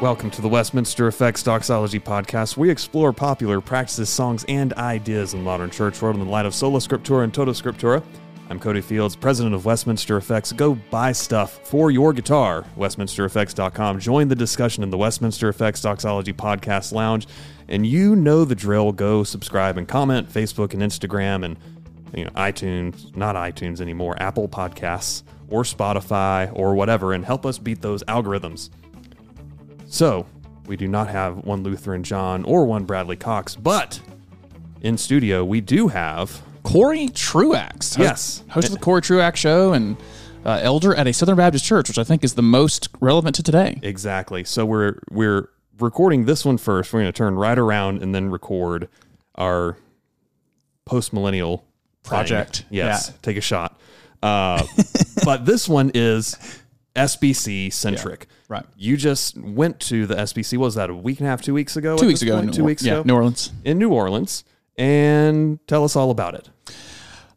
Welcome to the Westminster Effects Doxology Podcast. We explore popular practices, songs, and ideas in modern church world in the light of sola scriptura and toto scriptura. I'm Cody Fields, president of Westminster Effects. Go buy stuff for your guitar, westminstereffects.com. Join the discussion in the Westminster Effects Doxology Podcast Lounge. And you know the drill. Go subscribe and comment, Facebook and Instagram, and you know, iTunes, not iTunes anymore, Apple Podcasts or Spotify or whatever, and help us beat those algorithms. So, we do not have one Lutheran John or one Bradley Cox, but in studio we do have Cory Truax. host- Yes. Host of the Cory Truax Show and uh, elder at a Southern Baptist church, which I think is the most relevant to today. exactly. So we're we're recording this one first. We're going to turn right around and then record our post millennial Project. Yes, Yeah. take a shot. Uh, but this one is SBC centric. right. You just went to the SBC. What was that a week and a half, two weeks ago? Two weeks ago. two New- weeks yeah, ago New Orleans. in New Orleans, and tell us all about it.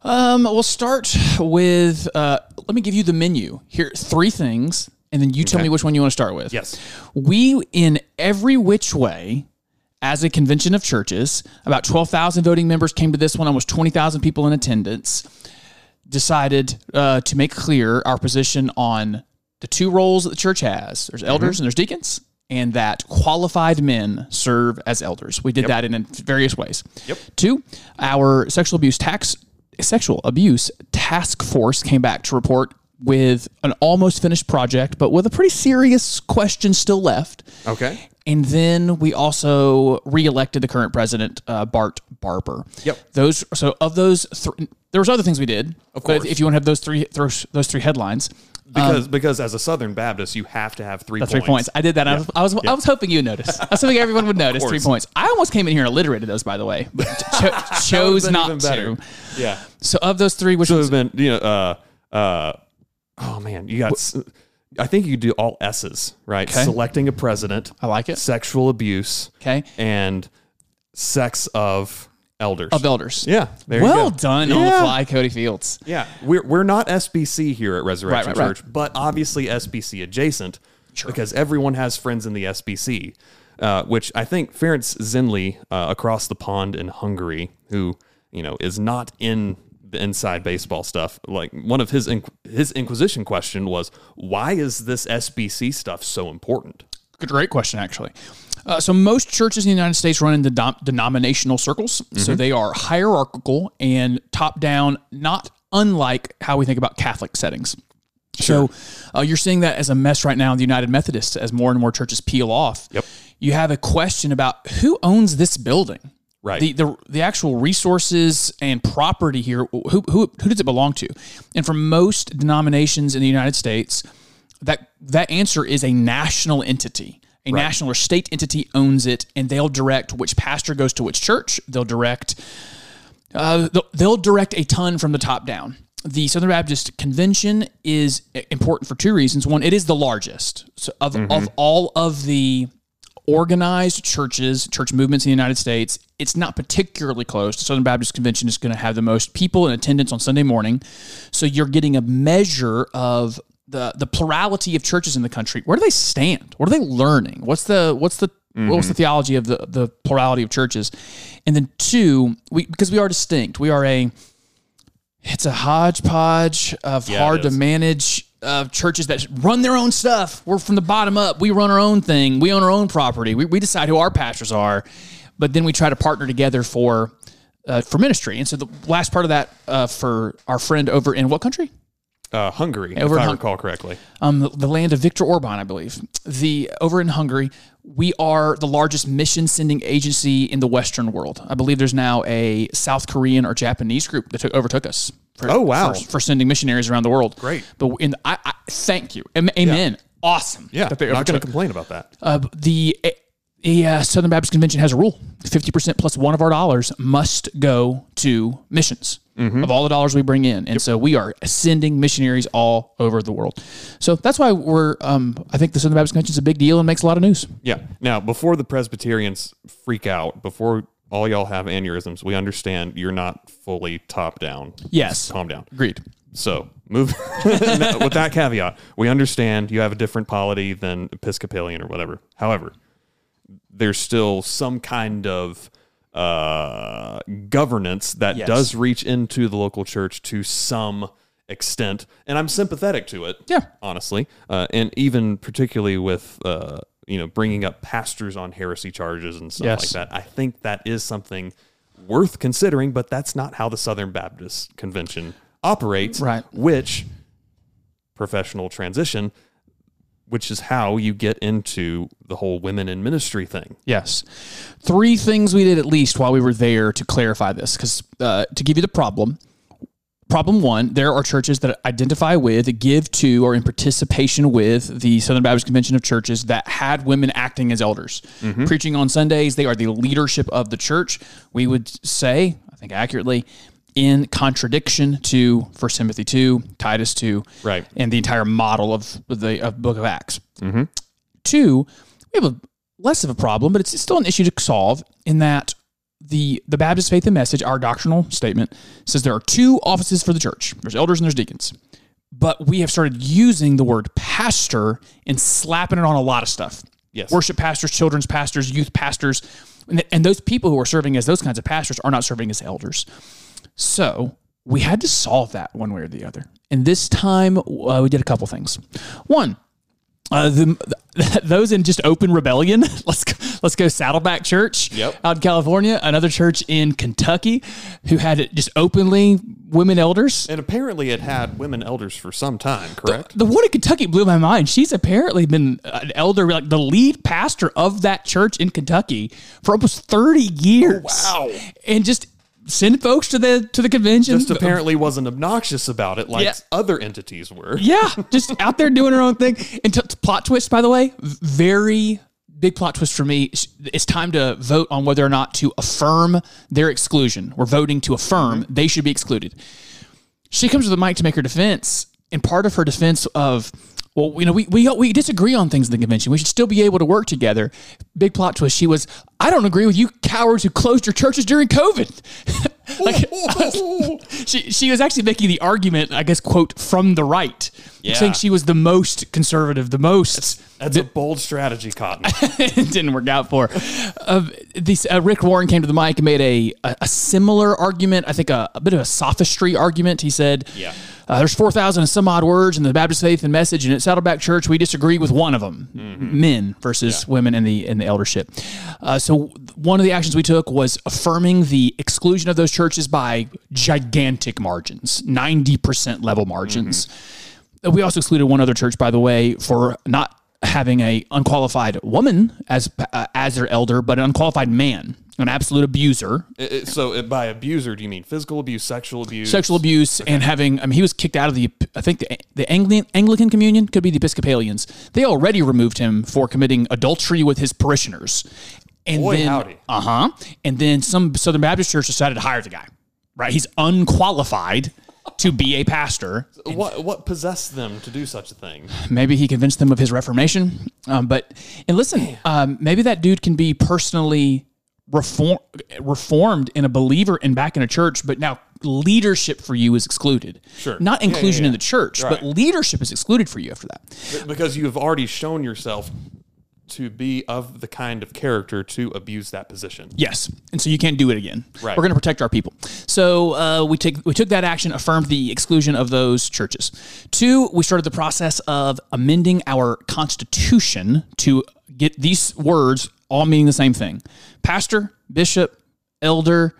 Um, we'll start with, uh, let me give you the menu. Here, three things, and then you tell Okay. me which one you want to start with. Yes. We, in every which way, as a convention of churches, about 12,000 voting members came to this one, almost 20,000 people in attendance, decided uh, to make clear our position on the two roles that the church has there's elders and there's deacons, and that qualified men serve as elders. We did that in various ways. Yep. Two, our sexual abuse tax sexual abuse task force came back to report with an almost finished project, but with a pretty serious question still left. Okay. And then we also reelected the current president, uh, Bart Barber. Yep. Those. So of those, th- there was other things we did. Of course. But if you want to have those three, those, those three headlines, Because because as a Southern Baptist, you have to have three points. three points. I did that. I was, I was, I was hoping you would notice. I was hoping everyone would notice three points. I almost came in here and alliterated those, by the way, but cho- chose not to. Yeah. So of those three, which So it's been you know uh uh oh man you got I think you do all S's right Okay. selecting a president I like it. sexual abuse Okay. and sex of elders Of elders. yeah there well you go. done on the fly, Cody Fields. yeah we're we're not SBC here at Resurrection Right, right, right. Church but obviously SBC adjacent because everyone has friends in the SBC. Uh, which I think Ferenc Zinli uh, across the pond in Hungary, who you know is not in the inside baseball stuff. Like one of his his Inquisition question was, "Why is this SBC stuff so important?" Good, great question, actually. Uh, so most churches in the United States run in the denominational circles. So they are hierarchical and top down, not unlike how we think about Catholic settings. So uh, you're seeing that as a mess right now in the United Methodists as more and more churches peel off. Yep. You have a question about who owns this building. Right. The, the the actual resources and property here, who, who who does it belong to? And for most denominations in the United States, that that answer is a national entity. A national or state entity owns it, and they'll direct which pastor goes to which church. They'll direct uh, they'll, they'll direct a ton from the top down. The Southern Baptist Convention is important for two reasons. One, it is the largest so of, of all of the organized churches, church movements in the United States. It's not particularly close. The Southern Baptist Convention is going to have the most people in attendance on Sunday morning. So you're getting a measure of the the plurality of churches in the country. Where do they stand? What are they learning? What's the what's the what's the theology of the the plurality of churches? And then two, we because we are distinct. We are a it's a hodgepodge of Yeah, hard to manage uh, churches that run their own stuff. We're from the bottom up. We run our own thing. We own our own property. We, we decide who our pastors are, but then we try to partner together for uh, for ministry. And so the last part of that uh, for our friend over in what country? Uh, Hungary, Over if I Hun- recall correctly. um, the, the land of Viktor Orban, I believe. The over in Hungary, we are the largest mission sending agency in the Western world. I believe there's now a South Korean or Japanese group that took, overtook us. For, Oh, wow. For, for sending missionaries around the world. Great. But in I, I thank you. Am- Amen. Awesome. Yeah, that they not going to complain about that. Uh, the the uh, Southern Baptist Convention has a rule: fifty percent plus one of our dollars must go to missions Mm-hmm. of all the dollars we bring in, and so we are sending missionaries all over the world. So that's why we're. Um, I think the Southern Baptist Convention is a big deal and makes a lot of news. Yeah. Now, before the Presbyterians freak out, before all y'all have aneurysms, we understand you're not fully top down. Yes. Calm down. Agreed. So, move with that caveat. We understand you have a different polity than Episcopalian or whatever. However, there's still some kind of uh, governance that Yes. does reach into the local church to some extent, and I'm sympathetic to it. Yeah. honestly, uh, and even particularly with uh, you know bringing up pastors on heresy charges and stuff Yes. like that. I think that is something worth considering, but that's not how the Southern Baptist Convention operates. Right. Which professional transition, which is how you get into the whole women in ministry thing. Yes. Three things we did at least while we were there to clarify this. Because uh, to give you the problem, problem one, there are churches that identify with, give to, or in participation with the Southern Baptist Convention of Churches that had women acting as elders. Preaching on Sundays, they are the leadership of the church. We would say, I think accurately, in contradiction to 1 Timothy 2, Titus 2, Right. and the entire model of the of Book of Acts. Mm-hmm. Two, we have a less of a problem, but it's still an issue to solve in that the the Baptist Faith and Message, our doctrinal statement, says there are two offices for the church. There's elders and there's deacons. But we have started using the word pastor and slapping it on a lot of stuff. Yes. Worship pastors, children's pastors, youth pastors. And, and those people who are serving as those kinds of pastors are not serving as elders. So we had to solve that one way or the other. And this time uh, we did a couple things. One, uh, the, those in just open rebellion. Let's go, let's go Saddleback Church Yep. out in California. Another church in Kentucky who had it just openly women elders. And apparently it had women elders for some time, correct? The one in Kentucky blew my mind. She's apparently been an elder, like the lead pastor of that church in Kentucky for almost thirty years. wow. And just send folks to the to the convention. Just apparently wasn't obnoxious about it like Yeah. other entities were. Yeah, just out there doing her own thing. And t- plot twist, by the way, very big plot twist for me. It's time to vote on whether or not to affirm their exclusion. We're voting to affirm mm-hmm. they should be excluded. She comes to the mic to make her defense, and part of her defense of well, you know, we, we we disagree on things in the convention. We should still be able to work together. Big plot twist. She was, I don't agree with you cowards who closed your churches during COVID. like, she she was actually making the argument, I guess, quote from the right, Yeah. saying she was the most conservative, the most. That's a bold strategy, Cotton. it didn't work out for. her. Uh, these, uh, Rick Warren came to the mic and made a a, a similar argument. I think a, a bit of a sophistry argument. He said, Yeah. Uh, there's four thousand and some odd words in the Baptist Faith and Message, and at Saddleback Church, we disagree with one of them: men versus women in the in the eldership. Uh, so one of the actions we took was affirming the exclusion of those churches by gigantic margins, ninety percent level margins. Uh, We also excluded one other church, by the way, for not having a unqualified woman as uh, as their elder, but an unqualified man, an absolute abuser, It- it- so it, by abuser, do you mean physical abuse, sexual abuse? sexual abuse, and having. I mean, he was kicked out of the. I think the the Anglican Anglican Communion could be the Episcopalians. They already removed him for committing adultery with his parishioners. And Boy, then, howdy. Uh huh. And then some Southern Baptist church decided to hire the guy. Right, he's unqualified to be a pastor. What what possessed them to do such a thing? Maybe he convinced them of his reformation. Um, but and listen, um, maybe that dude can be personally reform, reformed and a believer and back in a church. But now leadership for you is excluded. Sure. not Yeah, yeah, inclusion in the church, but leadership is excluded for you after that. Because you have already shown yourself to be of the kind of character to abuse that position. Yes, and so you can't do it again. Right. We're going to protect our people. So uh, we take we took that action, affirmed the exclusion of those churches. Two, we started the process of amending our constitution to get these words all meaning the same thing: pastor, bishop, elder,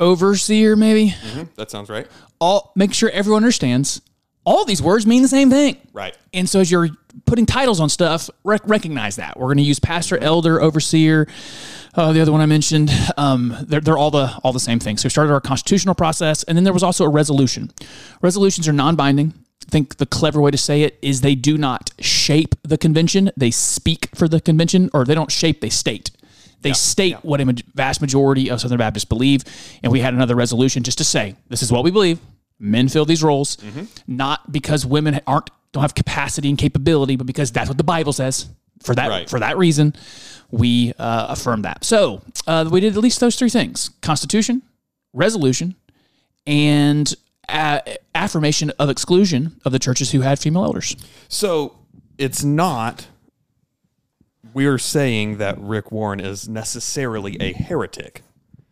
overseer, maybe. That sounds right. All make sure everyone understands. All these words mean the same thing. Right. And so as you're putting titles on stuff, rec- recognize that. We're going to use pastor, elder, overseer. Uh, the other one I mentioned, um, they're, they're all the all the same thing. So we started our constitutional process, and then there was also a resolution. Resolutions are non-binding. I think the clever way to say it is they do not shape the convention; they speak for the convention, or they don't shape; they state. They state what a vast majority of Southern Baptists believe, and we had another resolution just to say this is what we believe. Men fill these roles, not because women aren't don't have capacity and capability, but because that's what the Bible says. For that Right. for that reason, we uh, affirm that. So uh, we did at least those three things: Constitution, resolution, and uh, affirmation of exclusion of the churches who had female elders. So it's not. We're saying that Rick Warren is necessarily a heretic.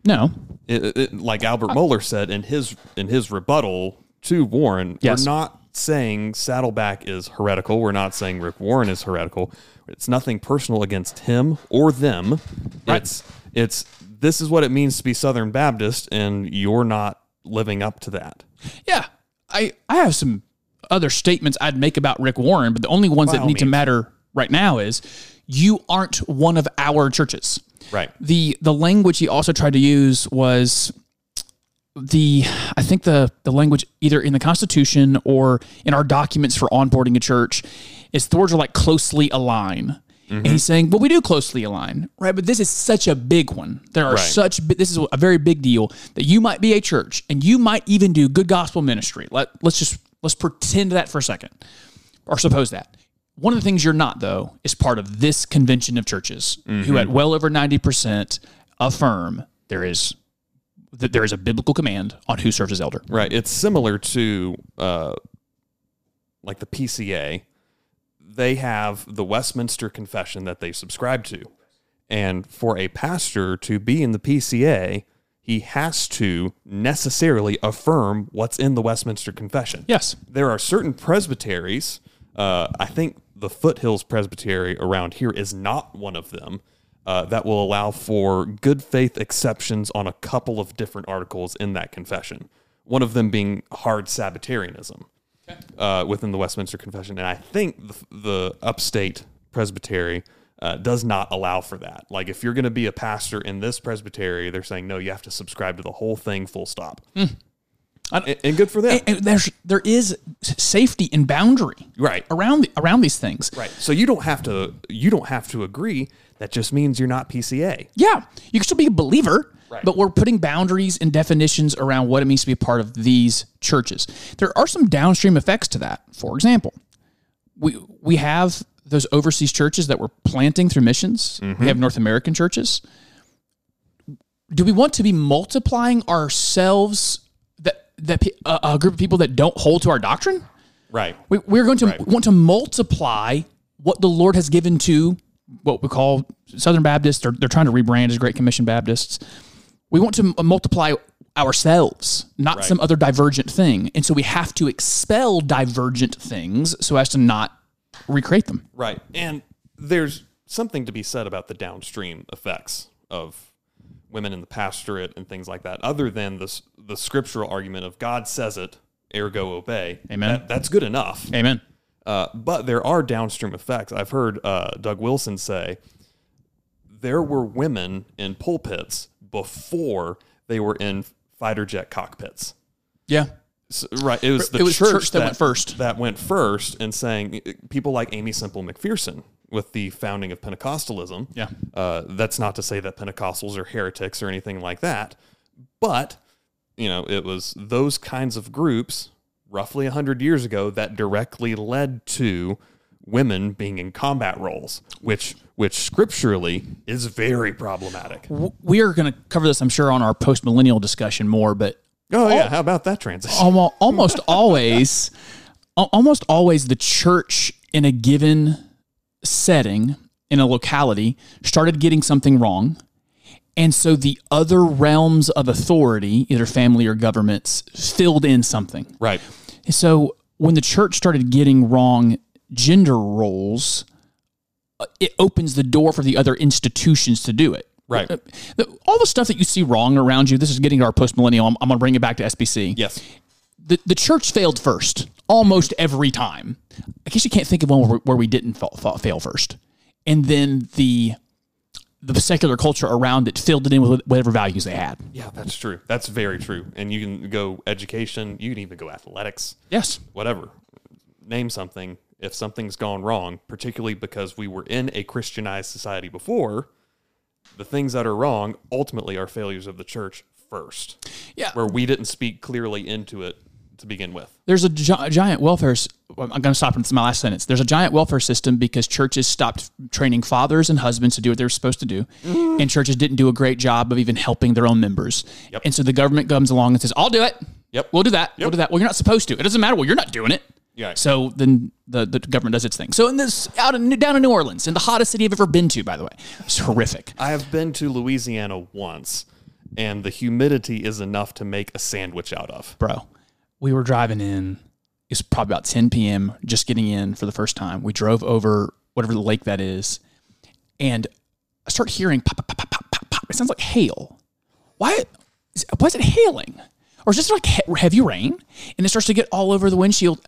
No, It- it- like Albert uh, Mohler said in his in his rebuttal to Warren, Yes. we're not saying Saddleback is heretical. We're not saying Rick Warren is heretical. It's nothing personal against him or them. It's it's this is what it means to be Southern Baptist, and you're not living up to that. Yeah, I I have some other statements I'd make about Rick Warren, but the only ones that all need to matter right now is you aren't one of our churches. Right. The the language he also tried to use was the I think the the language either in the Constitution or in our documents for onboarding a church is the words are like closely align. And he's mm-hmm. saying, well, we do closely align, right? But this is such a big one. There are Right. such, this is a very big deal that you might be a church and you might even do good gospel ministry. Let, let's just, let's pretend that for a second or suppose that. One of the things you're not, though, is part of this convention of churches who, at well over 90%, affirm there is that there is a biblical command on who serves as elder. Right. It's similar to uh, like the PCA. They have the Westminster Confession that they subscribe to. And for a pastor to be in the PCA, he has to necessarily affirm what's in the Westminster Confession. Yes. There are certain presbyteries. Uh, I think the Foothills Presbytery around here is not one of them. Uh, that will allow for good faith exceptions on a couple of different articles in that confession. One of them being hard Sabbatarianism uh, within the Westminster Confession, and I think the, the upstate Presbytery uh, does not allow for that. Like if you're going to be a pastor in this presbytery, they're saying no, you have to subscribe to the whole thing, full stop. And, and good for them, And there's there is safety and boundary right? around the, around these things. Right. So you don't have to you don't have to agree. That just means you're not PCA. Yeah, you can still be a believer, Right. but we're putting boundaries and definitions around what it means to be a part of these churches. There are some downstream effects to that. For example, we we have those overseas churches that we're planting through missions. Mm-hmm. We have North American churches. Do we want to be multiplying ourselves that pe- a, a group of people that don't hold to our doctrine? Right. We, we're going to Right. want to multiply what the Lord has given to what we call Southern Baptists. They're, they're trying to rebrand as Great Commission Baptists. We want to multiply ourselves, not Right. some other divergent thing. And so we have to expel divergent things so as to not recreate them. Right. And there's something to be said about the downstream effects of women in the pastorate and things like that, other than the, the scriptural argument of God says it, ergo obey. Amen. That- that's good enough. Amen. Uh, but there are downstream effects. I've heard uh, Doug Wilson say there were women in pulpits before they were in fighter jet cockpits. Yeah. S- right. It was the It was church, church that went first. That went first, and saying people like Aimee Semple McPherson with the founding of Pentecostalism. Yeah. Uh, that's not to say that Pentecostals are heretics or anything like that, but you know, it was those kinds of groups roughly 100 years ago that directly led to women being in combat roles, which which scripturally is very problematic. We are going to cover this, I'm sure, on our post millennial discussion more, but Oh yeah, how about that transition? almost, almost always, almost always, the church in a given setting in a locality started getting something wrong, and so the other realms of authority, either family or governments, filled in something. Right. So when the church started getting wrong gender roles, it opens the door for the other institutions to do it. Right. Uh, All the stuff that you see wrong around you, this is getting to our post millennial. I'm, I'm going to bring it back to SBC Yes. the, the church failed first almost every time. I guess you can't think of one where, where we didn't fa- fa- fail first. And then the the secular culture around it filled it in with whatever values they had. Yeah, that's true. That's very true. And you can go education, you can even go athletics, Yes. whatever. Name something. If something's gone wrong, particularly because we were in a Christianized society before, the things that are wrong ultimately are failures of the church first, Yeah. where we didn't speak clearly into it to begin with. There's a, gi- giant welfare. s- I'm going to stop. This is my last sentence. There's a giant welfare system because churches stopped training fathers and husbands to do what they were supposed to do, mm. and churches didn't do a great job of even helping their own members. Yep. And so the government comes along and says, "I'll do it." Yep. We'll do that. We'll do that. Well, you're not supposed to. It doesn't matter. Well, you're not doing it. Yeah. So then the, the government does its thing. So in this out in down in New Orleans, in the hottest city I've ever been to, by the way, it's horrific. I have been to Louisiana once, and the humidity is enough to make a sandwich out of. bro. We were driving in. It's probably about 10 p.m. Just getting in for the first time. We drove over whatever the lake that is, and I start hearing pop, pop, pop, pop, pop, pop. It sounds like hail. Why? Is, why is it hailing? Or is this like he- heavy rain? And it starts to get all over the windshield.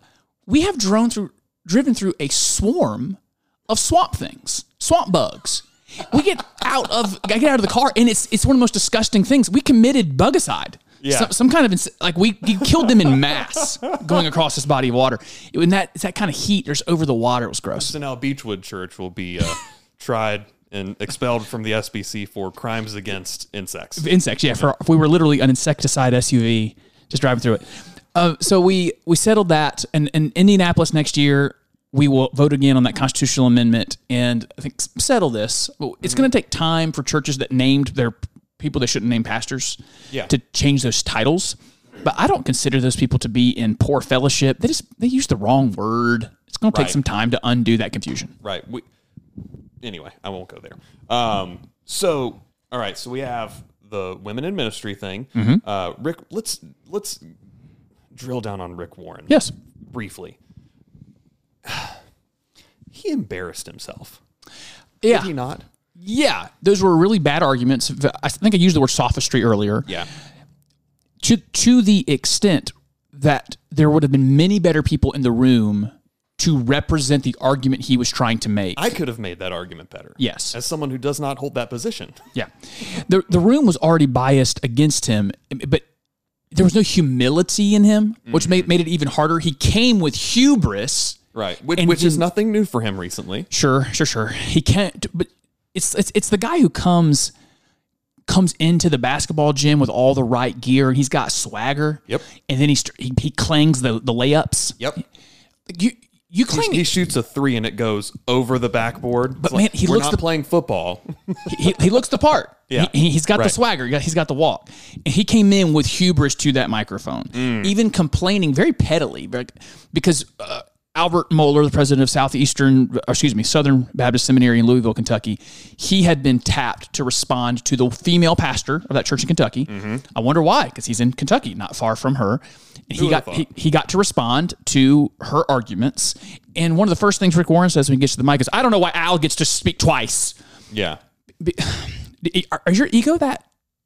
We have drone through, driven through a swarm of swamp things, swamp bugs. We get out of, I get out of the car, and it's it's one of the most disgusting things. We committed bugicide. Yeah. Some, some kind of ins- like we, we killed them in mass going across this body of water. When that it's that kind of heat, there's over the water. It was gross. So now Beechwood Church will be uh, tried and expelled from the SBC for crimes against insects. insects. Yeah, for we were literally an insecticide SUV just driving through it. Uh, so we we settled that, and in Indianapolis next year we will vote again on that constitutional amendment, and I think settle this. It's going to take time for churches that named their people they shouldn't name pastors, Yeah. to change those titles. But I don't consider those people to be in poor fellowship. They just they use the wrong word. It's going to take some time to undo that confusion. Right. We, anyway, I won't go there. Um, so, all right. So we have the women in ministry thing. Uh, Rick, let's let's drill down on Rick Warren. Yes. briefly. He embarrassed himself. Yeah. Did he not? Yeah. Those were really bad arguments. I think I used the word sophistry earlier. Yeah. to to the extent that there would have been many better people in the room to represent the argument he was trying to make. I could have made that argument better. Yes. As someone who does not hold that position. yeah. The the room was already biased against him, but there was no humility in him, which mm-hmm. made made it even harder. He came with hubris. Right. Which, which is nothing new for him recently. Sure, sure, sure. He can't but it's it's it's the guy who comes comes into the basketball gym with all the right gear and he's got swagger. Yep. And then he he, he clangs the the layups. Yep. You you clang He shoots a three and it goes over the backboard. But man, he we're looks the- playing football. he, he looks the part. Yeah. He, he's got the swagger. He He's got the walk. And he came in with hubris to that microphone, Mm. even complaining very pettily because uh, Albert Mohler, the president of Southeastern, excuse me, Southern Baptist Seminary in Louisville, Kentucky, he had been tapped to respond to the female pastor of that church in Kentucky. Mm-hmm. I wonder why, because he's in Kentucky, not far from her. And he got he, he got to respond to her arguments. And one of the first things Rick Warren says when he gets to the mic is, "I don't know why Al gets to speak twice." yeah. Are- Is your ego that,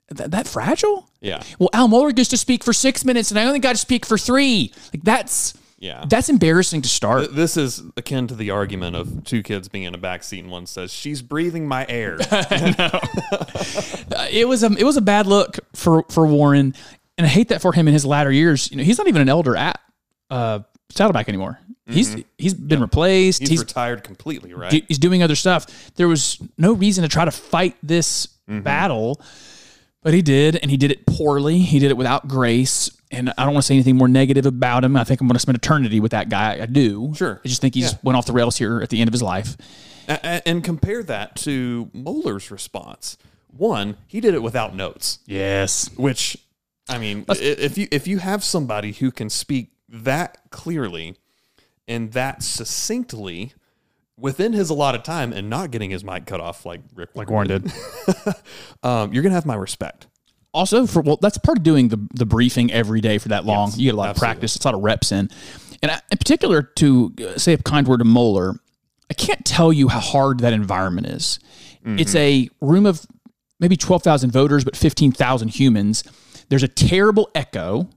that that fragile? Yeah. Well, Al Mohler gets to speak for six minutes, and I only got to speak for three. Like that's Yeah. that's embarrassing to start. This is akin to the argument of two kids being in a back seat and one says, She's breathing my air. It was a it was a bad look for for Warren, and I hate that for him in his latter years. You know, he's not even an elder at uh, Saddleback anymore. He's he's been replaced. He's, He's retired completely, right? do- he's doing other stuff. There was no reason to try to fight this battle, but he did, and he did it poorly. He did it without grace. And I don't want to say anything more negative about him. I think I'm going to spend eternity with that guy. I do. Sure. I just think he's Yeah. went off the rails here at the end of his life. A- a- and compare that to Mohler's response. One, he did it without notes, Yes. which, I mean, i- if you if you have somebody who can speak that clearly and that succinctly within his allotted time and not getting his mic cut off like Rick like Warren did. um, you're gonna have my respect. Also for well that's part of doing the the briefing every day for that long. Yes, you get a lot absolutely. of practice. It's a lot of reps in. And I, in particular to uh, say a kind word to Mohler i can't tell you how hard that environment is. It's a room of maybe 12000 voters but 15000 humans. There's a terrible echo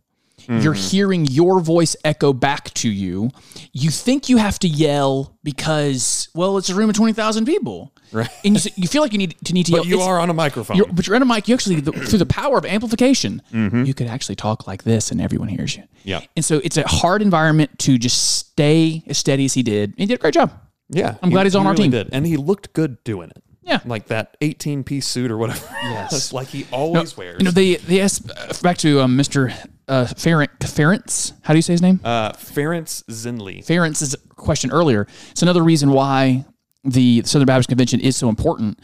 you're hearing your voice echo back to you. You think you have to yell because, well, it's a room of twenty thousand people, Right. And you, you feel like you need to need to yell. You It's- are on a microphone. you're, but you're in a mic. You actually, the, through the power of amplification, Mm-hmm. you could actually talk like this, and everyone hears you. Yeah. And so it's a hard environment to just stay as steady as he did. And he did a great job. yeah, I'm he- glad he's on he our really team. Did. And he looked good doing it. Yeah. like that 18 piece suit or whatever. Yes. Like he always wears. You know, they they asked uh, back to um, Mr. Uh, Ferent, Ferentz. How do you say his name? uh, Ferenc Zinley. Ferentz's question earlier. It's another reason why the Southern Baptist Convention is so important.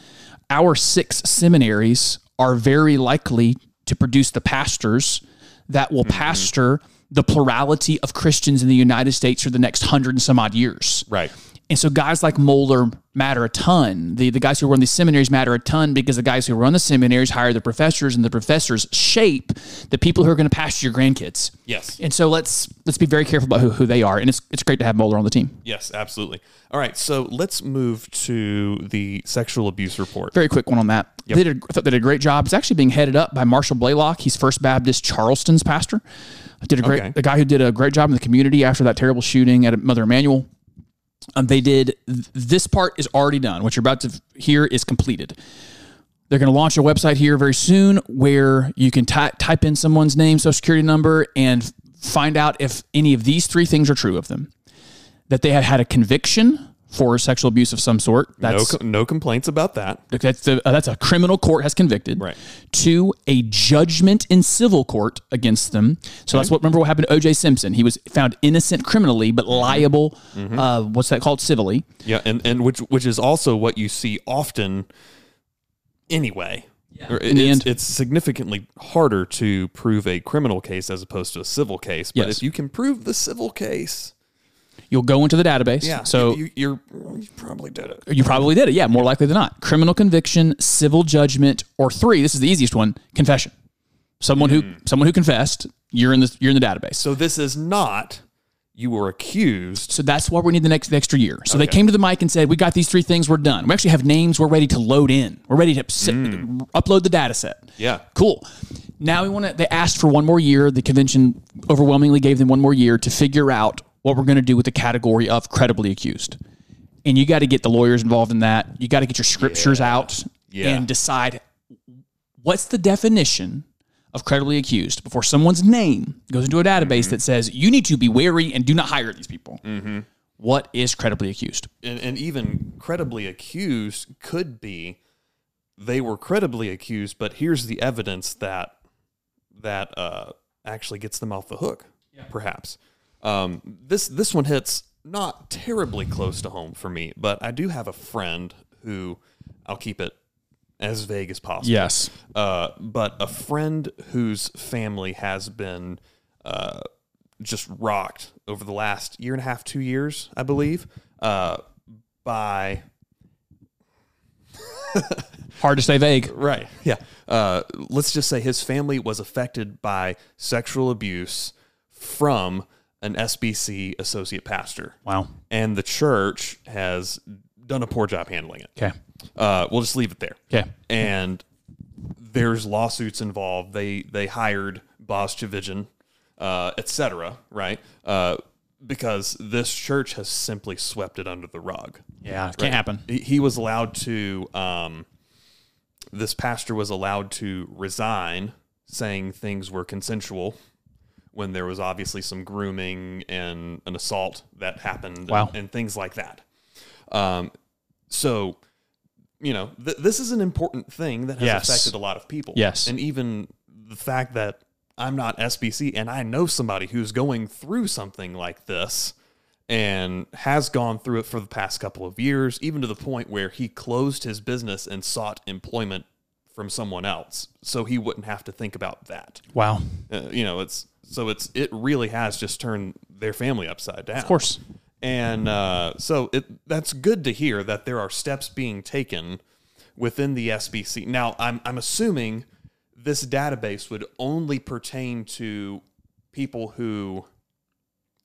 Our six seminaries are very likely to produce the pastors that will pastor the plurality of Christians in the United States for the next hundred and some odd years. Right. And so guys like Mohler matter a ton. The the guys who run these seminaries matter a ton because the guys who run the seminaries hire the professors and the professors shape the people who are going to pastor your grandkids. Yes. And so let's let's be very careful about who, who they are. And it's it's great to have Mohler on the team. Yes, absolutely. All right, so let's move to the sexual abuse report. Very quick one on that. They did, I thought they did a great job. It's actually being headed up by Marshall Blalock. He's First Baptist Charleston's pastor. Did a great Okay. the guy who did a great job in the community after that terrible shooting at Mother Emanuel. Um, they did th- this part is already done. What you're about to hear is completed. They're going to launch a website here very soon where you can ty- type in someone's name, social security number, and find out if any of these three things are true of them. That they have had a conviction for sexual abuse of some sort. No, That's co- no complaints about that. that's a, uh, that's a criminal court has convicted. Right. Two, a judgment in civil court against them. So that's what remember what happened to O.J. Simpson. He was found innocent criminally, but mm-hmm. liable. Mm-hmm. Uh, what's that called? Civilly. Yeah, and and which which is also what you see often anyway. The it's, it's significantly harder to prove a criminal case as opposed to a civil case. But Yes. if you can prove the civil case, You'll go into the database. yeah, So you, you're you probably did it. You probably did it. Yeah, more likely than not. Criminal conviction, civil judgment, or three. This is the easiest one: confession. Someone who hmm. someone who confessed. You're in the you're in the database. So, this is not you were accused. so that's why we need the next the extra year. So they came to the mic and said, "We got these three things. We're done. We actually have names. We're ready to load in. We're ready to sit, hmm. upload the data set. Yeah. Cool. Now we want to. They asked for one more year. The convention overwhelmingly gave them one more year to figure out what we're going to do with the category of credibly accused. And you got to get the lawyers involved in that. You got to get your scriptures out Yeah. and decide what's the definition of credibly accused before someone's name goes into a database that says you need to be wary and do not hire these people. What is credibly accused? and, and even credibly accused could be they were credibly accused, but here's the evidence that that uh, actually gets them off the hook. Perhaps um, this this one hits not terribly close to home for me, but I do have a friend who I'll keep it as vague as possible. Yes. Uh, but a friend whose family has been uh, just rocked over the last year and a half, two years, I believe, uh, by Hard to stay vague. right, yeah. Uh, let's just say his family was affected by sexual abuse from an SBC associate pastor, Wow. and the church has done a poor job handling it. Okay. Uh, we'll just leave it there. Okay. and there's lawsuits involved. They they hired Boz Tchividjian, uh, et cetera, right? Uh, because this church has simply swept it under the rug. Yeah, it can't happen. He, he was allowed to. Um, this pastor was allowed to resign, saying things were consensual. When there was obviously some grooming and an assault that happened, Wow. and, and things like that. Um, so you know, th- this is an important thing that has Yes. affected a lot of people. Yes. And even the fact that I'm not SBC and I know somebody who's going through something like this and has gone through it for the past couple of years, even to the point where he closed his business and sought employment from someone else so he wouldn't have to think about that. Wow. Uh, you know, it's so it's it really has just turned their family upside down. Of course. And uh, so it that's good to hear that there are steps being taken within the SBC. Now, I'm I'm assuming this database would only pertain to people who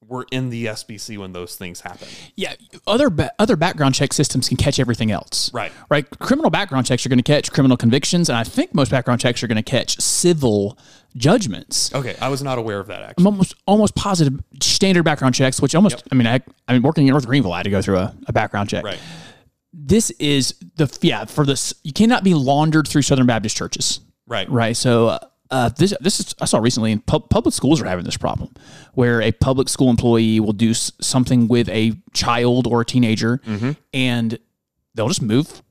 were in the SBC when those things happened. Yeah, other ba- other background check systems can catch everything else. Right. Right. Criminal background checks are going to catch criminal convictions, and I think most background checks are going to catch civil judgments. Okay, I was not aware of that I'm actually. almost almost positive standard background checks, which almost I mean I I mean working in North Greenville, I had to go through a, a background check. Right. This is the yeah for this you cannot be laundered through Southern Baptist churches. Right. Right. So uh, uh, this this is I saw recently in pub, public schools are having this problem where a public school employee will do s- something with a child or a teenager and they'll just move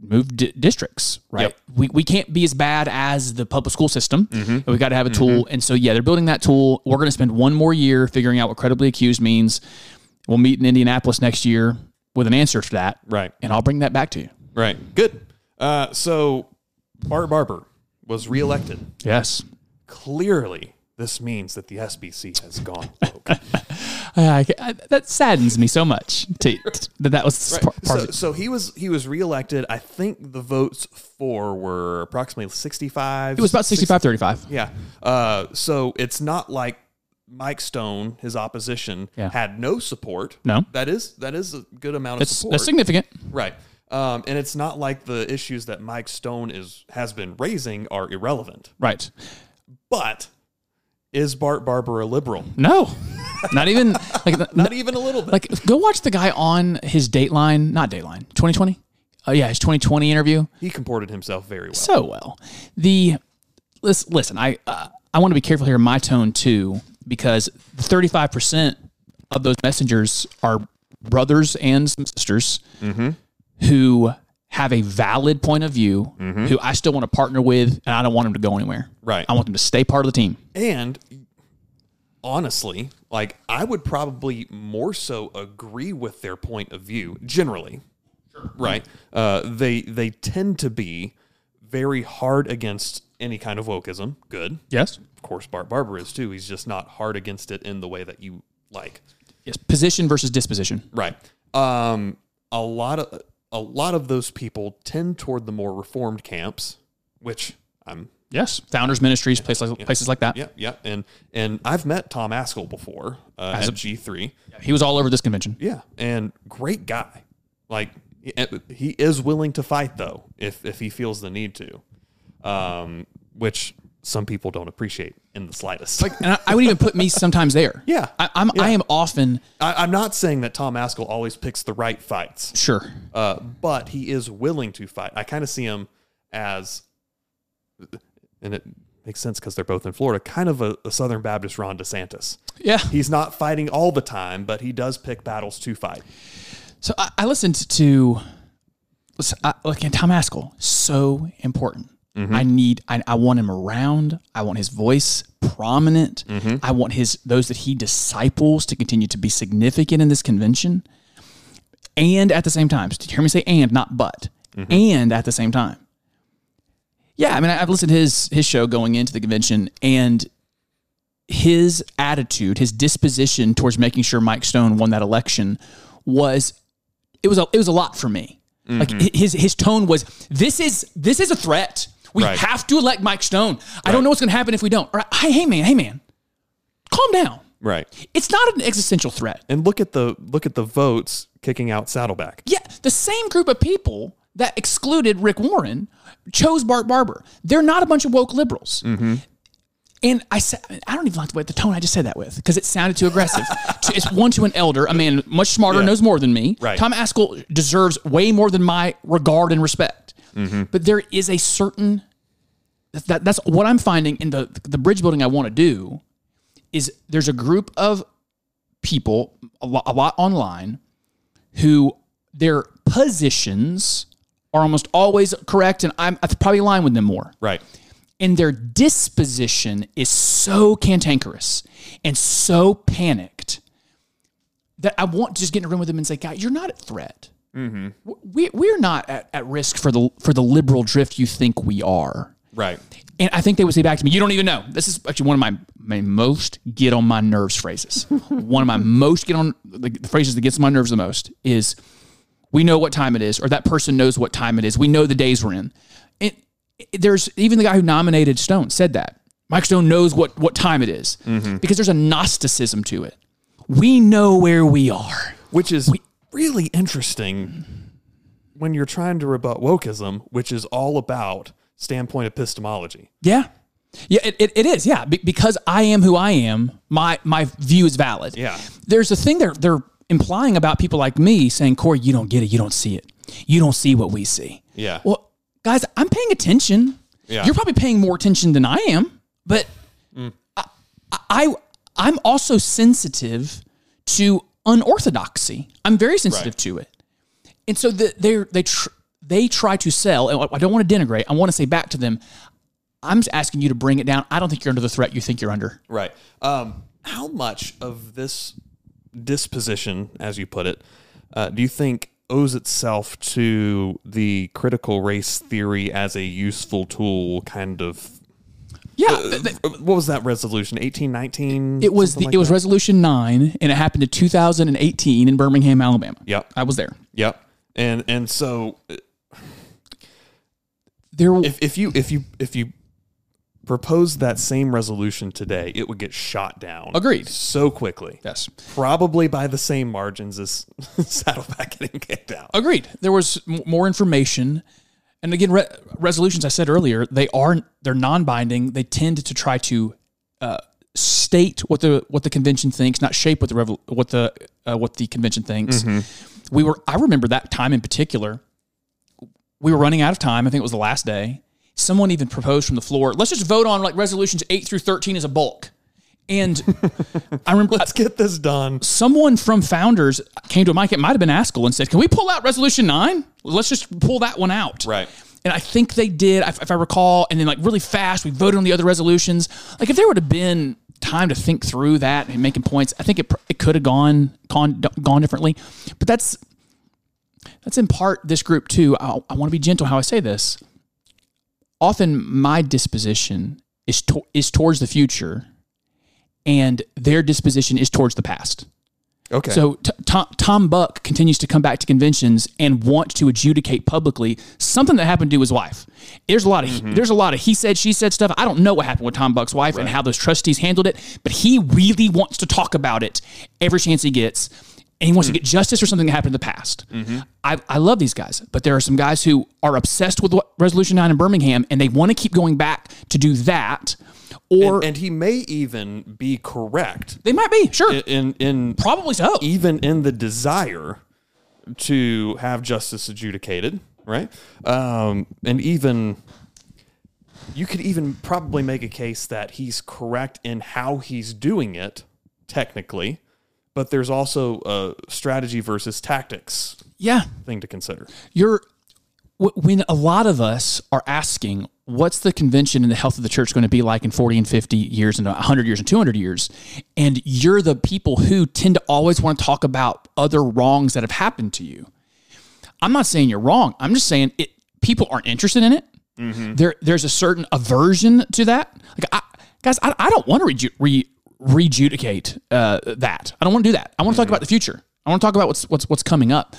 move di- districts. Right. Yep. We, we can't be as bad as the public school system. We got to have a tool. And so yeah, they're building that tool. We're going to spend one more year figuring out what credibly accused means. We'll meet in Indianapolis next year with an answer to that. Right. And I'll bring that back to you. Right. Good. Uh, so Bart Barber was reelected. Yes. Clearly this means that the SBC has gone woke. I- I- that saddens me so much to, that that was part, part so, of it. so he was he was reelected. I think the votes for were approximately sixty five. It was about 65 35. Yeah. Uh, so it's not like Mike Stone, his opposition, Yeah. had no support. No. that is that is a good amount of support. that's significant. right. Um, and it's not like the issues that Mike Stone is has been raising are irrelevant. Right. But is Bart Barber a liberal? No, not even like Not even a little bit. like go watch the guy on his Dateline, not Dateline, 2020. Oh yeah, his 2020 interview. he comported himself very well. so well. The listen, listen I uh, I want to be careful here in my tone too because 35 percent of those messengers are brothers and some sisters who have a valid point of view, who I still want to partner with, and I don't want them to go anywhere. Right. I want them to stay part of the team. And honestly, like I would probably more so agree with their point of view generally. Right. Uh, they they tend to be very hard against any kind of wokeism. Good. Yes. Of course, Bart Barber is too. He's just not hard against it in the way that you like. Yes. Position versus disposition. Right. Um, a lot of a lot of those people tend toward the more reformed camps, which I'm Yes. Founders ministries, places like, places like that. yeah yeah and and I've met Tom Ascol before uh, As at a- G three. He was all over this convention. Yeah, and great guy. Like he- he is willing to fight though, if if he feels the need to, um, which some people don't appreciate in the slightest. Like And I, I would even put me sometimes there. Yeah. I, I'm I am often I, I'm not saying that Tom Ascol always picks the right fights, sure. uh, but he is willing to fight. I kind of see him as, and it makes sense because they're both in Florida, kind of a, a Southern Baptist Ron DeSantis. Yeah. He's not fighting all the time, but he does pick battles to fight. So I, I listened to listen, I, again Tom Ascol. So important. Mm-hmm. I need. I, I want him around. I want his voice prominent. Mm-hmm. I want his those that he disciples to continue to be significant in this convention. And at the same time, did you hear me say and, not but? Mm-hmm. And at the same time, yeah. I mean, I- I've listened to his his show going into the convention, and his attitude, his disposition towards making sure Mike Stone won that election was it was a it was a lot for me. Like his his tone was this is this is a threat. We Right. have to elect Mike Stone. I don't know what's going to happen if we don't. All right, hey, hey man, hey man, calm down. Right. It's not an existential threat. And look at the look at the votes kicking out Saddleback. Yeah, the same group of people that excluded Rick Warren chose Bart Barber. They're not a bunch of woke liberals. Mm-hmm. And I said, I don't even like the way the tone I just said that with because it sounded too aggressive. It's one to an elder, a man much smarter, Yeah. knows more than me. Right. Tom Ascol deserves way more than my regard and respect. Mm-hmm. But there is a certain that that's what I'm finding in the the bridge building I want to do is there's a group of people a lot, a lot online who their positions are almost always correct and I'm I probably align with them more Right. And their disposition is so cantankerous and so panicked that I want to just get in a room with them and say, "God, you're not at threat. Mm-hmm. We we're not at, at risk for the for the liberal drift you think we are." Right. And I think they would say back to me, "You don't even know." This is actually one of my my most get on my nerves phrases. one of my most get on the, the phrases that gets on my nerves the most is, "We know what time it is," or "That person knows what time it is." We know the days we're in. There's even the guy who nominated Stone said that Mike Stone knows what what time it is mm-hmm. because there's a Gnosticism to it. We know where we are. Which is really interesting when you're trying to rebut wokeism, which is all about standpoint epistemology. Yeah. Yeah, it, it, it is. Yeah, Be- because I am who I am, my my view is valid. Yeah. There's a thing they're they're implying about people like me saying, Cory, you don't get it, you don't see it, you don't see what we see. Yeah. Well, guys, I'm paying attention. Yeah. You're probably paying more attention than I am, but I, I I'm also sensitive to unorthodoxy. I'm very sensitive Right. to it, and so the, they they tr- they try to sell. And I don't want to denigrate. I want to say back to them. I'm just asking you to bring it down. I don't think you're under the threat you think you're under. Right. Um, how much of this disposition, as you put it, uh, do you think owes itself to the critical race theory as a useful tool kind of Yeah, Uh, th- th- what was that resolution? Eighteen nineteen. it was the, it was resolution nine, and it happened in 2018 in Birmingham, Alabama. Yep. I was there. Yep. And and so uh, There, if if you if you if you proposed that same resolution today, it would get shot down. Agreed. So quickly. yes, Probably by the same margins as Saddleback getting kicked out. agreed. There was m- more information, and again, re- resolutions. I said earlier, they aren't; they're non-binding. They tend to try to uh, state what the what the convention thinks, not shape what the revol- what the uh, what the convention thinks. We were. I remember that time in particular. We were running out of time. I think it was the last day. Someone even proposed from the floor. Let's just vote on like resolutions eight through thirteen as a bulk. And I remember Let's get this done. someone from Founders came to a mic. It might have been Ascol and said, "Can we pull out Resolution Nine? Let's just pull that one out." Right. And I think they did, if if I recall. And then, like really fast, we voted on the other resolutions. Like if there would have been time to think through that and making points, I think it it could have gone gone gone differently. But that's that's in part this group too. I, I want to be gentle how I say this. Often, my disposition is to, is towards the future, and their disposition is towards the past. Okay. So t- Tom, Tom Buck continues to come back to conventions and want to adjudicate publicly something that happened to his wife. There's a lot of mm-hmm. there's a lot of he said she said stuff. I don't know what happened with Tom Buck's wife and how those trustees handled it, but he really wants to talk about it every chance he gets. And he wants to get justice for something that happened in the past. I, I love these guys, but there are some guys who are obsessed with what Resolution 9 in Birmingham and they want to keep going back to do that. Or and, and he may even be correct they might be, sure. in in probably so. even in the desire to have justice adjudicated, right? Um, and even you could even probably make a case that he's correct in how he's doing it, technically, but there's also a strategy versus tactics Yeah. thing to consider. you're when a lot of us are asking what's the convention and the health of the church going to be like in 40 and 50 years and 100 years and 200 years? And you're the people who tend to always want to talk about other wrongs that have happened to you. I'm not saying you're wrong. I'm just saying it people aren't interested in it. Mm-hmm. There there's a certain aversion to that. Like I, guys i, I don't want to reju- re, rejudicate uh, that i don't want to do that i want to talk about the future i want to talk about what's what's what's coming up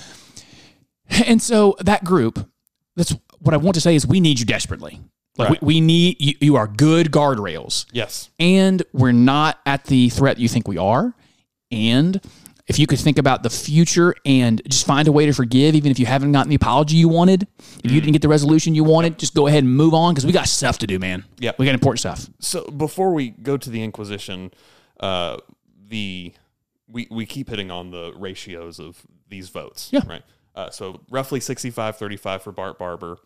and so that group, that's what I want to say is we need you desperately. Like Right. we, we need you, you are good guardrails. Yes. And we're not at the threat you think we are. And if you could think about the future and just find a way to forgive, even if you haven't gotten the apology you wanted, if you didn't get the resolution you wanted, just go ahead and move on because we got stuff to do, man. Yeah, We got important stuff. So before we go to the Inquisition, uh, the we we keep hitting on the ratios of these votes. Yeah. Right. Uh, so roughly 65 35 for Bart Barber.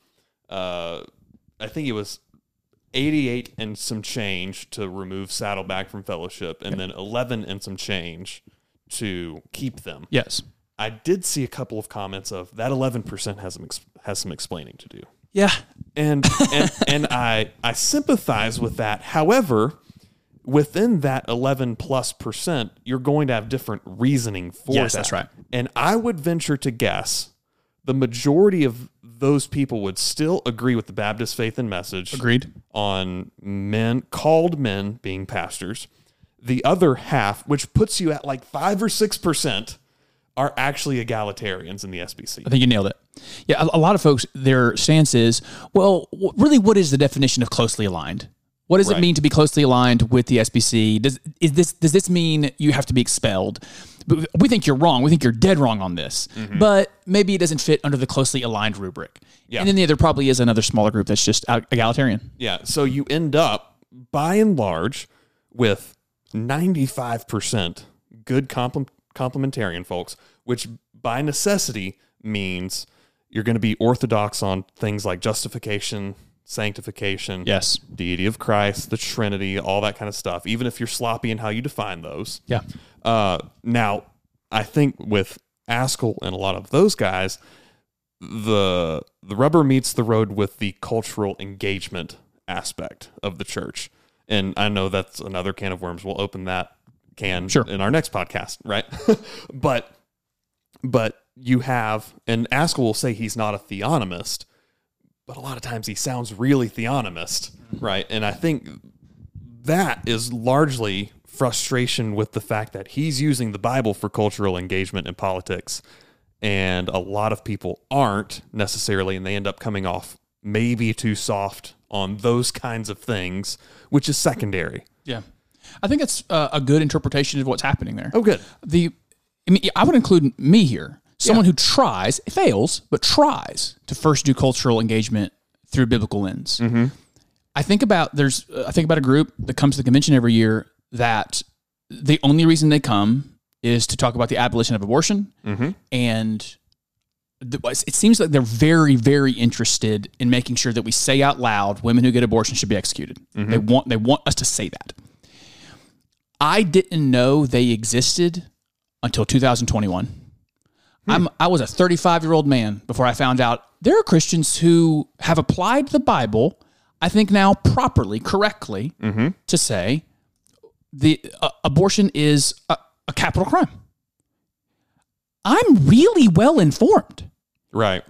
Uh, I think it was 88 and some change to remove Saddleback from fellowship, and then 11 and some change to keep them. Yes. I did see a couple of comments of that 11% has some, ex- has some explaining to do Yeah. and and and I I sympathize with that. However, within that 11 plus percent, you're going to have different reasoning for Yes, that. that's right. And I would venture to guess the majority of those people would still agree with the Baptist faith and message Agreed. on men called men being pastors. The other half, which puts you at like five or six percent, are actually egalitarians in the SBC. I think you nailed it. Yeah, a, a lot of folks, their stance is, well, w- really, what is the definition of closely aligned? What does it mean to be closely aligned with the SBC? Does is this does this mean you have to be expelled? But we think you're wrong. We think you're dead wrong on this. Mm-hmm. But maybe it doesn't fit under the closely aligned rubric. Yeah. And then there probably is another smaller group that's just egalitarian. Yeah. So you end up, by and large, with 95% good compl- complementarian folks, which by necessity means you're going to be orthodox on things like justification, sanctification, Yes. deity of Christ, the Trinity, all that kind of stuff, even if you're sloppy in how you define those. Yeah. Uh, now, I think with Ascol and a lot of those guys, the the rubber meets the road with the cultural engagement aspect of the church, and I know that's another can of worms. We'll open that can Sure. in our next podcast, right? but but you have, and Ascol will say he's not a theonomist, but a lot of times he sounds really theonomist, right? And I think that is largely frustration with the fact that he's using the Bible for cultural engagement in politics. And a lot of people aren't necessarily, and they end up coming off maybe too soft on those kinds of things, which is secondary. Yeah. I think it's uh, a good interpretation of what's happening there. Oh, good. The, I mean, I would include me here, someone who tries, fails, but tries to first do cultural engagement through biblical lens. I think about there's, uh, I think about a group that comes to the convention every year that the only reason they come is to talk about the abolition of abortion, and the, it seems like they're very, very interested in making sure that we say out loud, women who get abortion should be executed. Mm-hmm. They want, they want us to say that. I didn't know they existed until 2021. Hmm. I'm I was a 35 year old man before I found out there are Christians who have applied the Bible, I think now properly, correctly, mm-hmm. to say the uh, abortion is a, a capital crime. I'm really well informed. Right.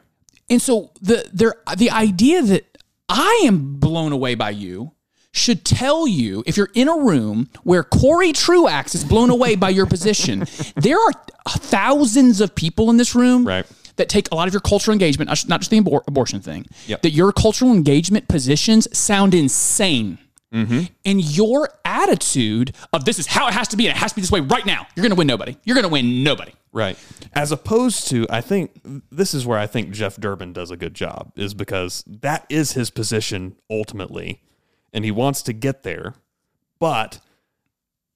And so the there the idea that I am blown away by you should tell you if you're in a room where Cory Truax is blown away by your position, there are thousands of people in this room Right. that take a lot of your cultural engagement, not just- the abor- abortion thing, Yep. that your cultural engagement positions sound insane. And your attitude of this is how it has to be, and it has to be this way right now. You're going to win nobody. You're going to win nobody. Right. As opposed to, I think this is where I think Jeff Durbin does a good job, is because that is his position ultimately, and he wants to get there. But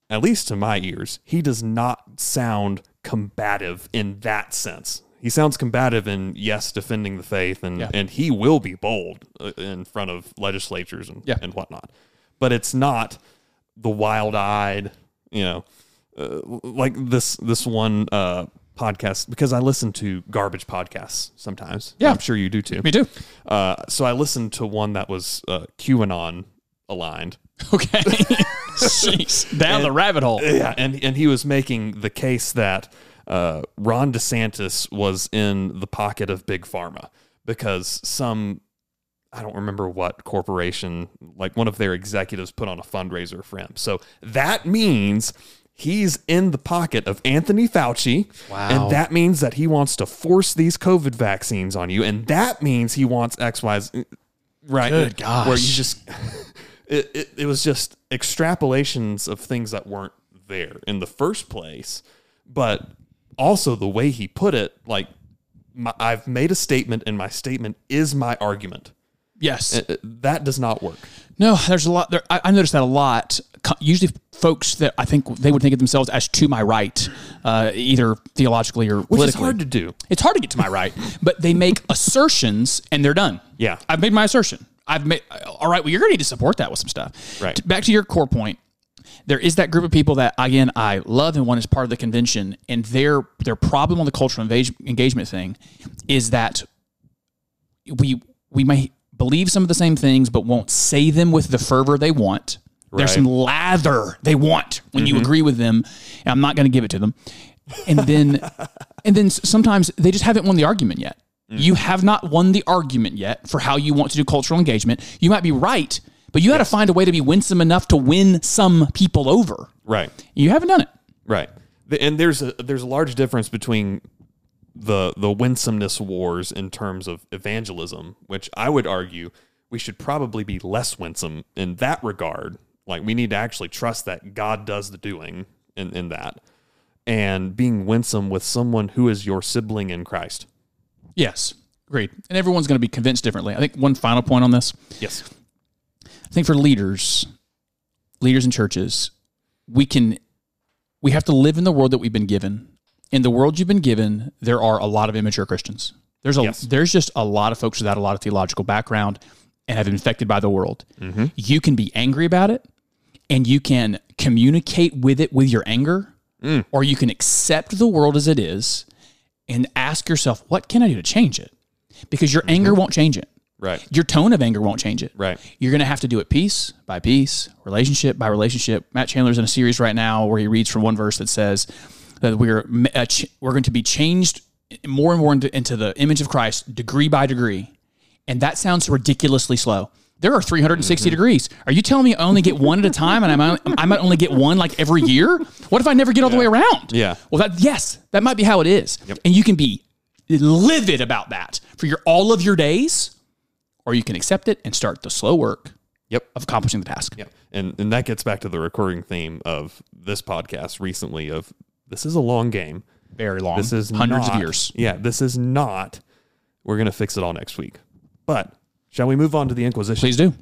at least to my ears, he does not sound combative in that sense. He sounds combative in yes, defending the faith, and Yeah. and he will be bold uh, in front of legislatures and Yeah. and whatnot. But it's not the wild-eyed, you know, uh, like this this one uh, podcast because I listen to garbage podcasts sometimes. Yeah. I'm sure you do too. Me too. Uh, so I listened to one that was uh, QAnon aligned. Okay. Jeez. Down the rabbit hole. Yeah, and and he was making the case that uh, Ron DeSantis was in the pocket of big pharma because some I don't remember what corporation, like one of their executives, put on a fundraiser for him. So that means he's in the pocket of Anthony Fauci, Wow. and that means that he wants to force these COVID vaccines on you, and that means he wants X, Y, Z. Right? Good gosh. Where you just it, it, it was just extrapolations of things that weren't there in the first place, but also the way he put it, like my, I've made a statement, and my statement is my argument. Yes. Uh, That does not work. No, there's a lot. There, I, I noticed that a lot. Usually, folks that I think they would think of themselves as to my right, uh, either theologically or Which is hard to do. it's hard to get to my right, but they make assertions and they're done. Yeah. I've made my assertion. I've made. All right. Well, you're going to need to support that with some stuff. Right. Back to your core point. There is that group of people that again I love and want as part of the convention, and their their problem on the cultural engage, engagement thing is that we we may believe some of the same things, but won't say them with the fervor they want. There's some lather they want when you mm-hmm. agree with them, and I'm not going to give it to them. And then, and then sometimes they just haven't won the argument yet. Mm. You have not won the argument yet for how you want to do cultural engagement. You might be right, but you got to find a way to be winsome enough to win some people over. Right. You haven't done it. Right. And there's a there's a large difference between the the winsomeness wars in terms of evangelism, which I would argue we should probably be less winsome in that regard. Like we need to actually trust that God does the doing in, in that. And being winsome with someone who is your sibling in Christ. Yes, agreed. And everyone's going to be convinced differently. I think one final point on this. Yes. I think for leaders, leaders in churches, we can we have to live in the world that we've been given. In the world you've been given, there are a lot of immature Christians. There's a Yes. there's just a lot of folks without a lot of theological background and have been infected by the world. Mm-hmm. You can be angry about it and you can communicate with it with your anger mm. or you can accept the world as it is and ask yourself, what can I do to change it? Because your anger mm-hmm. won't change it. Right. Your tone of anger won't change it. Right. You're going to have to do it piece by piece, relationship by relationship. Matt Chandler's in a series right now where he reads from one verse that says that we're uh, we're going to be changed more and more into, into the image of Christ degree by degree. And that sounds ridiculously slow. There are 360 degrees. Are you telling me I only get one at a time and I might, I might only get one like every year? What if I never get all the way around? Yeah. Well, that yes, that might be how it is. Yep. And you can be livid about that for your all of your days, or you can accept it and start the slow work Yep. of accomplishing the task. Yeah. And and that gets back to the recurring theme of this podcast recently of this is a long game. Very long. This is hundreds not- of years. Yeah, this is not we're gonna fix it all next week. But shall we move on to the Inquisition? Please do.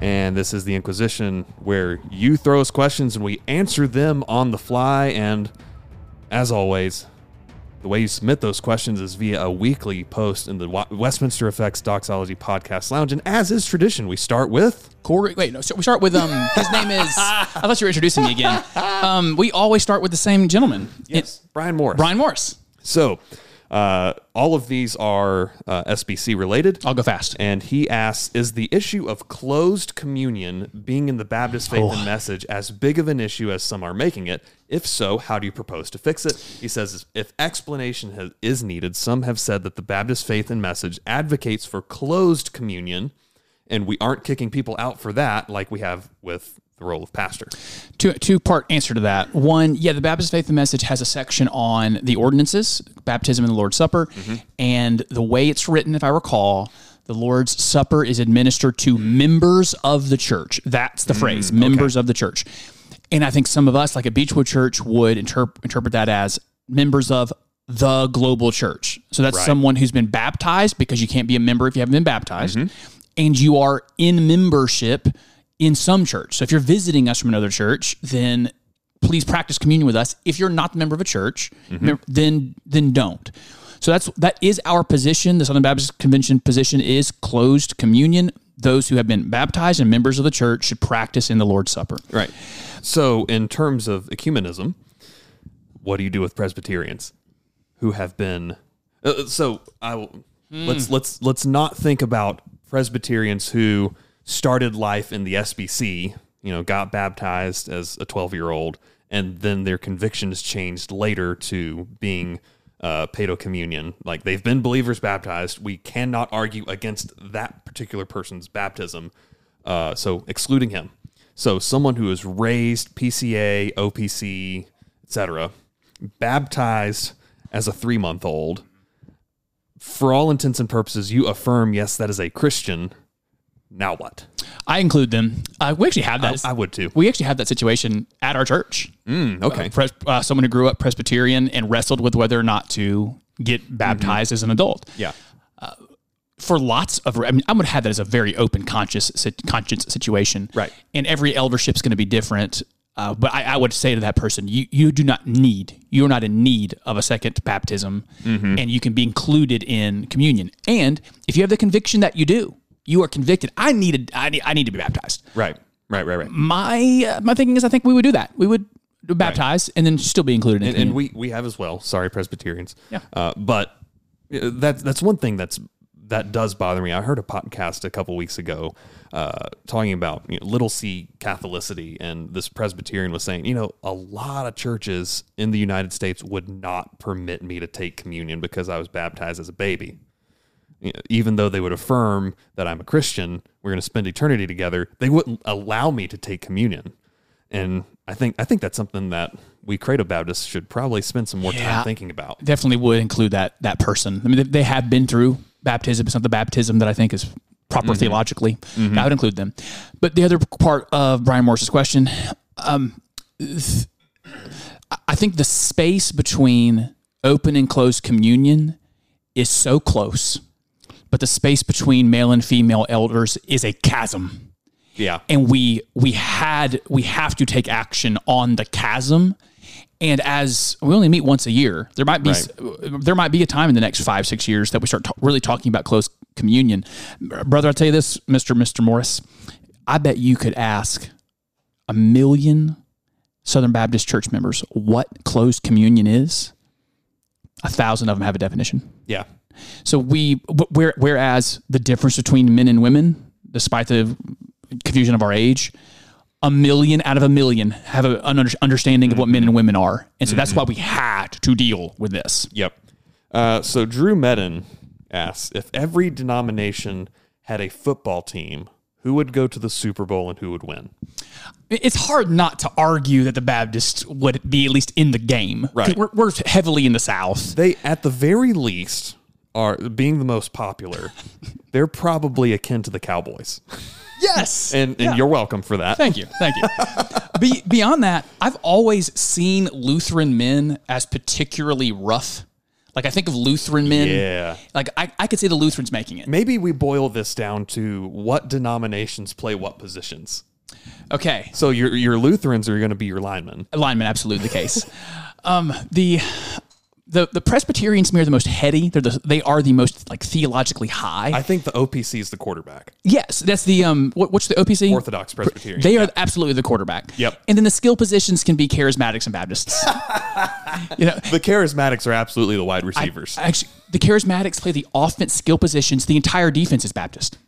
And this is the Inquisition where you throw us questions and we answer them on the fly. And as always, the way you submit those questions is via a weekly post in the Westminster Effects Doxology Podcast Lounge. And as is tradition, we start with Cory, wait, no. So we start with um. His name is. I thought you were introducing me again. Um, we always start with the same gentleman. It's Brian Morris. Brian Morris. So, uh, all of these are uh, SBC related. I'll go fast. And he asks Is the issue of closed communion being in the Baptist faith and message as big of an issue as some are making it? If so, how do you propose to fix it? He says If explanation has, is needed, some have said that the Baptist faith and message advocates for closed communion, and we aren't kicking people out for that like we have with the role of pastor. two two part answer to that. One, yeah, the Baptist Faith and Message has a section on the ordinances, baptism and the Lord's Supper, and the way it's written, if I recall. The Lord's Supper is administered to members of the church. That's the mm, phrase, members of the church. And I think some of us, like at Beechwood Church, would interp- interpret that as members of the global church. So that's Right. someone who's been baptized because you can't be a member if you haven't been baptized. Mm-hmm. And you are in membership in some church. So if you're visiting us from another church, then please practice communion with us. If you're not a member of a church, mem- then then don't. So that's that is our position. The Southern Baptist Convention position is closed communion. Those who have been baptized and members of the church should practice in the Lord's Supper. Right. So, in terms of ecumenism, what do you do with Presbyterians who have been? Uh, so, I will, let's let's let's not think about Presbyterians who started life in the SBC, you know, got baptized as a twelve year old, and then their convictions changed later to being uh, paedo communion. Like they've been believers baptized. We cannot argue against that particular person's baptism. Uh, so excluding him. So someone who is raised PCA, OPC, etc., baptized as a three month old. For all intents and purposes, you affirm yes, that is a Christian. Now what? I include them. Uh, we actually have that. I would too. we actually have that situation at our church. Mm, okay. Pres- uh, someone who grew up Presbyterian and wrestled with whether or not to get baptized as an adult. yeah. For lots of, I mean, I'm going to have that as a very open conscious conscience situation, Right. And every eldership is going to be different. Uh, but I, I would say to that person, you you do not need, you are not in need of a second baptism, and you can be included in communion. And if you have the conviction that you do, you are convicted. I needed, I need, I need to be baptized. Right. Right. Right. Right. My uh, my thinking is, I think we would do that. We would baptize and then still be included in and, and we we have as well. Sorry, Presbyterians. Yeah. Uh, but uh, that's that's one thing that's that does bother me. I heard a podcast a couple weeks ago uh, talking about you know, little C Catholicity, and this Presbyterian was saying, you know, a lot of churches in the United States would not permit me to take communion because I was baptized as a baby. Even though they would affirm that I'm a Christian, we're going to spend eternity together, they wouldn't allow me to take communion. And I think I think that's something that we Credo Baptists should probably spend some more Yeah. time thinking about. definitely would include that that person. I mean, they, they have been through baptism. It's not the baptism that I think is proper theologically. I would include them. But the other part of Brian Morris's question, um, th- I think the space between open and closed communion is so close, but the space between male and female elders is a chasm. Yeah. and we we had we have to take action on the chasm. And as we only meet once a year there might be there might be a time in the next five six years that we start ta- really talking about close communion. Brother i'll tell you this mr mr morris i bet you could ask a million southern baptist church members what closed communion is. A thousand of them have a definition. Yeah. So we, whereas the difference between men and women, despite the confusion of our age, a million out of a million have a, an under- understanding of what men and women are, and so that's why we had to deal with this. Yep. Uh, so Drew Medin asks if every denomination had a football team, who would go to the Super Bowl and who would win? It's hard not to argue that the Baptists would be at least in the game. Right. We're, we're heavily in the South. They, at the very least, are being the most popular. they're probably akin to the Cowboys, Yes. and and Yeah. you're welcome for that. Thank you. Thank you. Be, beyond that, I've always seen Lutheran men as particularly rough. Like I think of Lutheran men. Yeah. Like I, I could see the Lutherans making it. Maybe we boil this down to what denominations play what positions. Okay. So your your Lutherans are going to be your linemen. Alignment, absolutely the case. um, the the the Presbyterians to me are the most heady. They're the, they are the most like theologically high. I think the OPC is the quarterback. yes, that's the um. What, what's the OPC? Orthodox Presbyterian. They are absolutely the quarterback. Yep. And then the skill positions can be charismatics and Baptists. you know, the charismatics are absolutely the wide receivers. Actually, the charismatics play the offense skill positions. The entire defense is Baptist,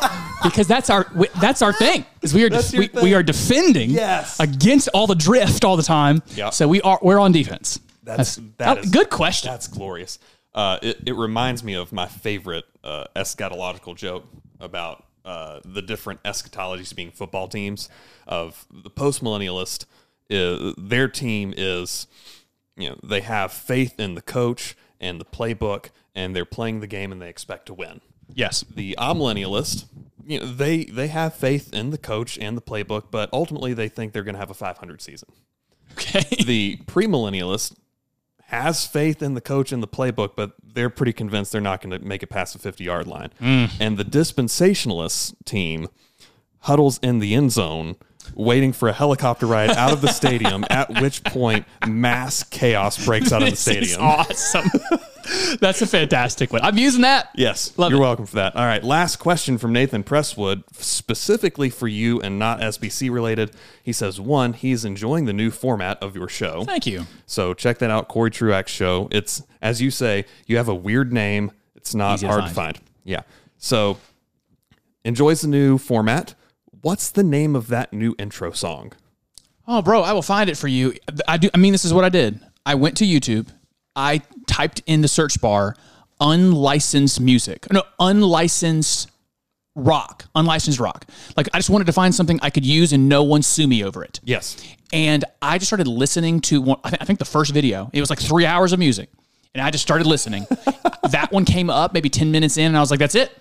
because that's our we- that's our thing. Is we are def- we, we are defending Yes. against all the drift all the time. Yep. So we are we're on defense. That's That's- that oh, good question. That's glorious. Uh, it, it reminds me of my favorite uh, eschatological joke about uh, the different eschatologies being football teams. Of the postmillennialist, is, their team is, you know, they have faith in the coach and the playbook, and they're playing the game and they expect to win. Yes. The amillennialist, you know, they they have faith in the coach and the playbook, but ultimately they think they're going to have a 500 season Okay. the premillennialist has faith in the coach and the playbook, but they're pretty convinced they're not going to make it past the 50 yard line. Mm. And the dispensationalist team huddles in the end zone, waiting for a helicopter ride out of the stadium, at which point mass chaos breaks out of the stadium. awesome. that's a fantastic one. I'm using that. Yes, Love you're it. welcome for that. All right, last question from Nathan Presswood, specifically for you and not SBC related. He says, one, he's enjoying the new format of your show. Thank you. So check that out, Cory Truax Show. It's as you say, you have a weird name. It's not Easy to hard to find. Yeah. So enjoys the new format. What's the name of that new intro song? Oh, bro, I will find it for you. I do. I mean, this is what I did. I went to YouTube. I typed in the search bar unlicensed music. No, unlicensed rock. Unlicensed rock. Like I just wanted to find something I could use and no one sue me over it. Yes. And I just started listening to one. I think, I think the first video. It was like three hours of music, and I just started listening. that one came up maybe ten minutes in, and I was like, "That's it."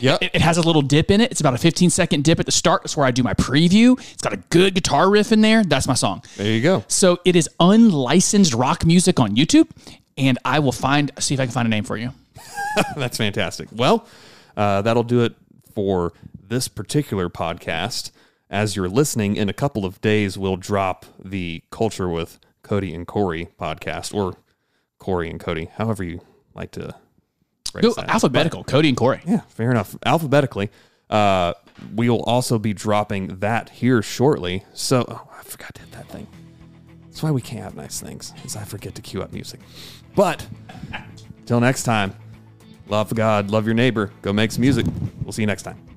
Yep. It, it has a little dip in it. It's about a 15 second dip at the start. That's where I do my preview. It's got a good guitar riff in there. That's my song. there you go. So it is unlicensed rock music on YouTube, and I will find see if I can find a name for you. That's fantastic. Well, uh, that'll do it for this particular podcast. As you're listening, in a couple of days, we'll drop the Culture with Cody and Cory podcast, or Cory and Cody, however you like to. That. alphabetical. Cody and Cory. Yeah, fair enough. Alphabetically, uh, we'll also be dropping that here shortly. So, oh, I forgot to hit that thing. That's why we can't have nice things, is I forget to cue up music. But till next time, love God, love your neighbor, go make some music. We'll see you next time.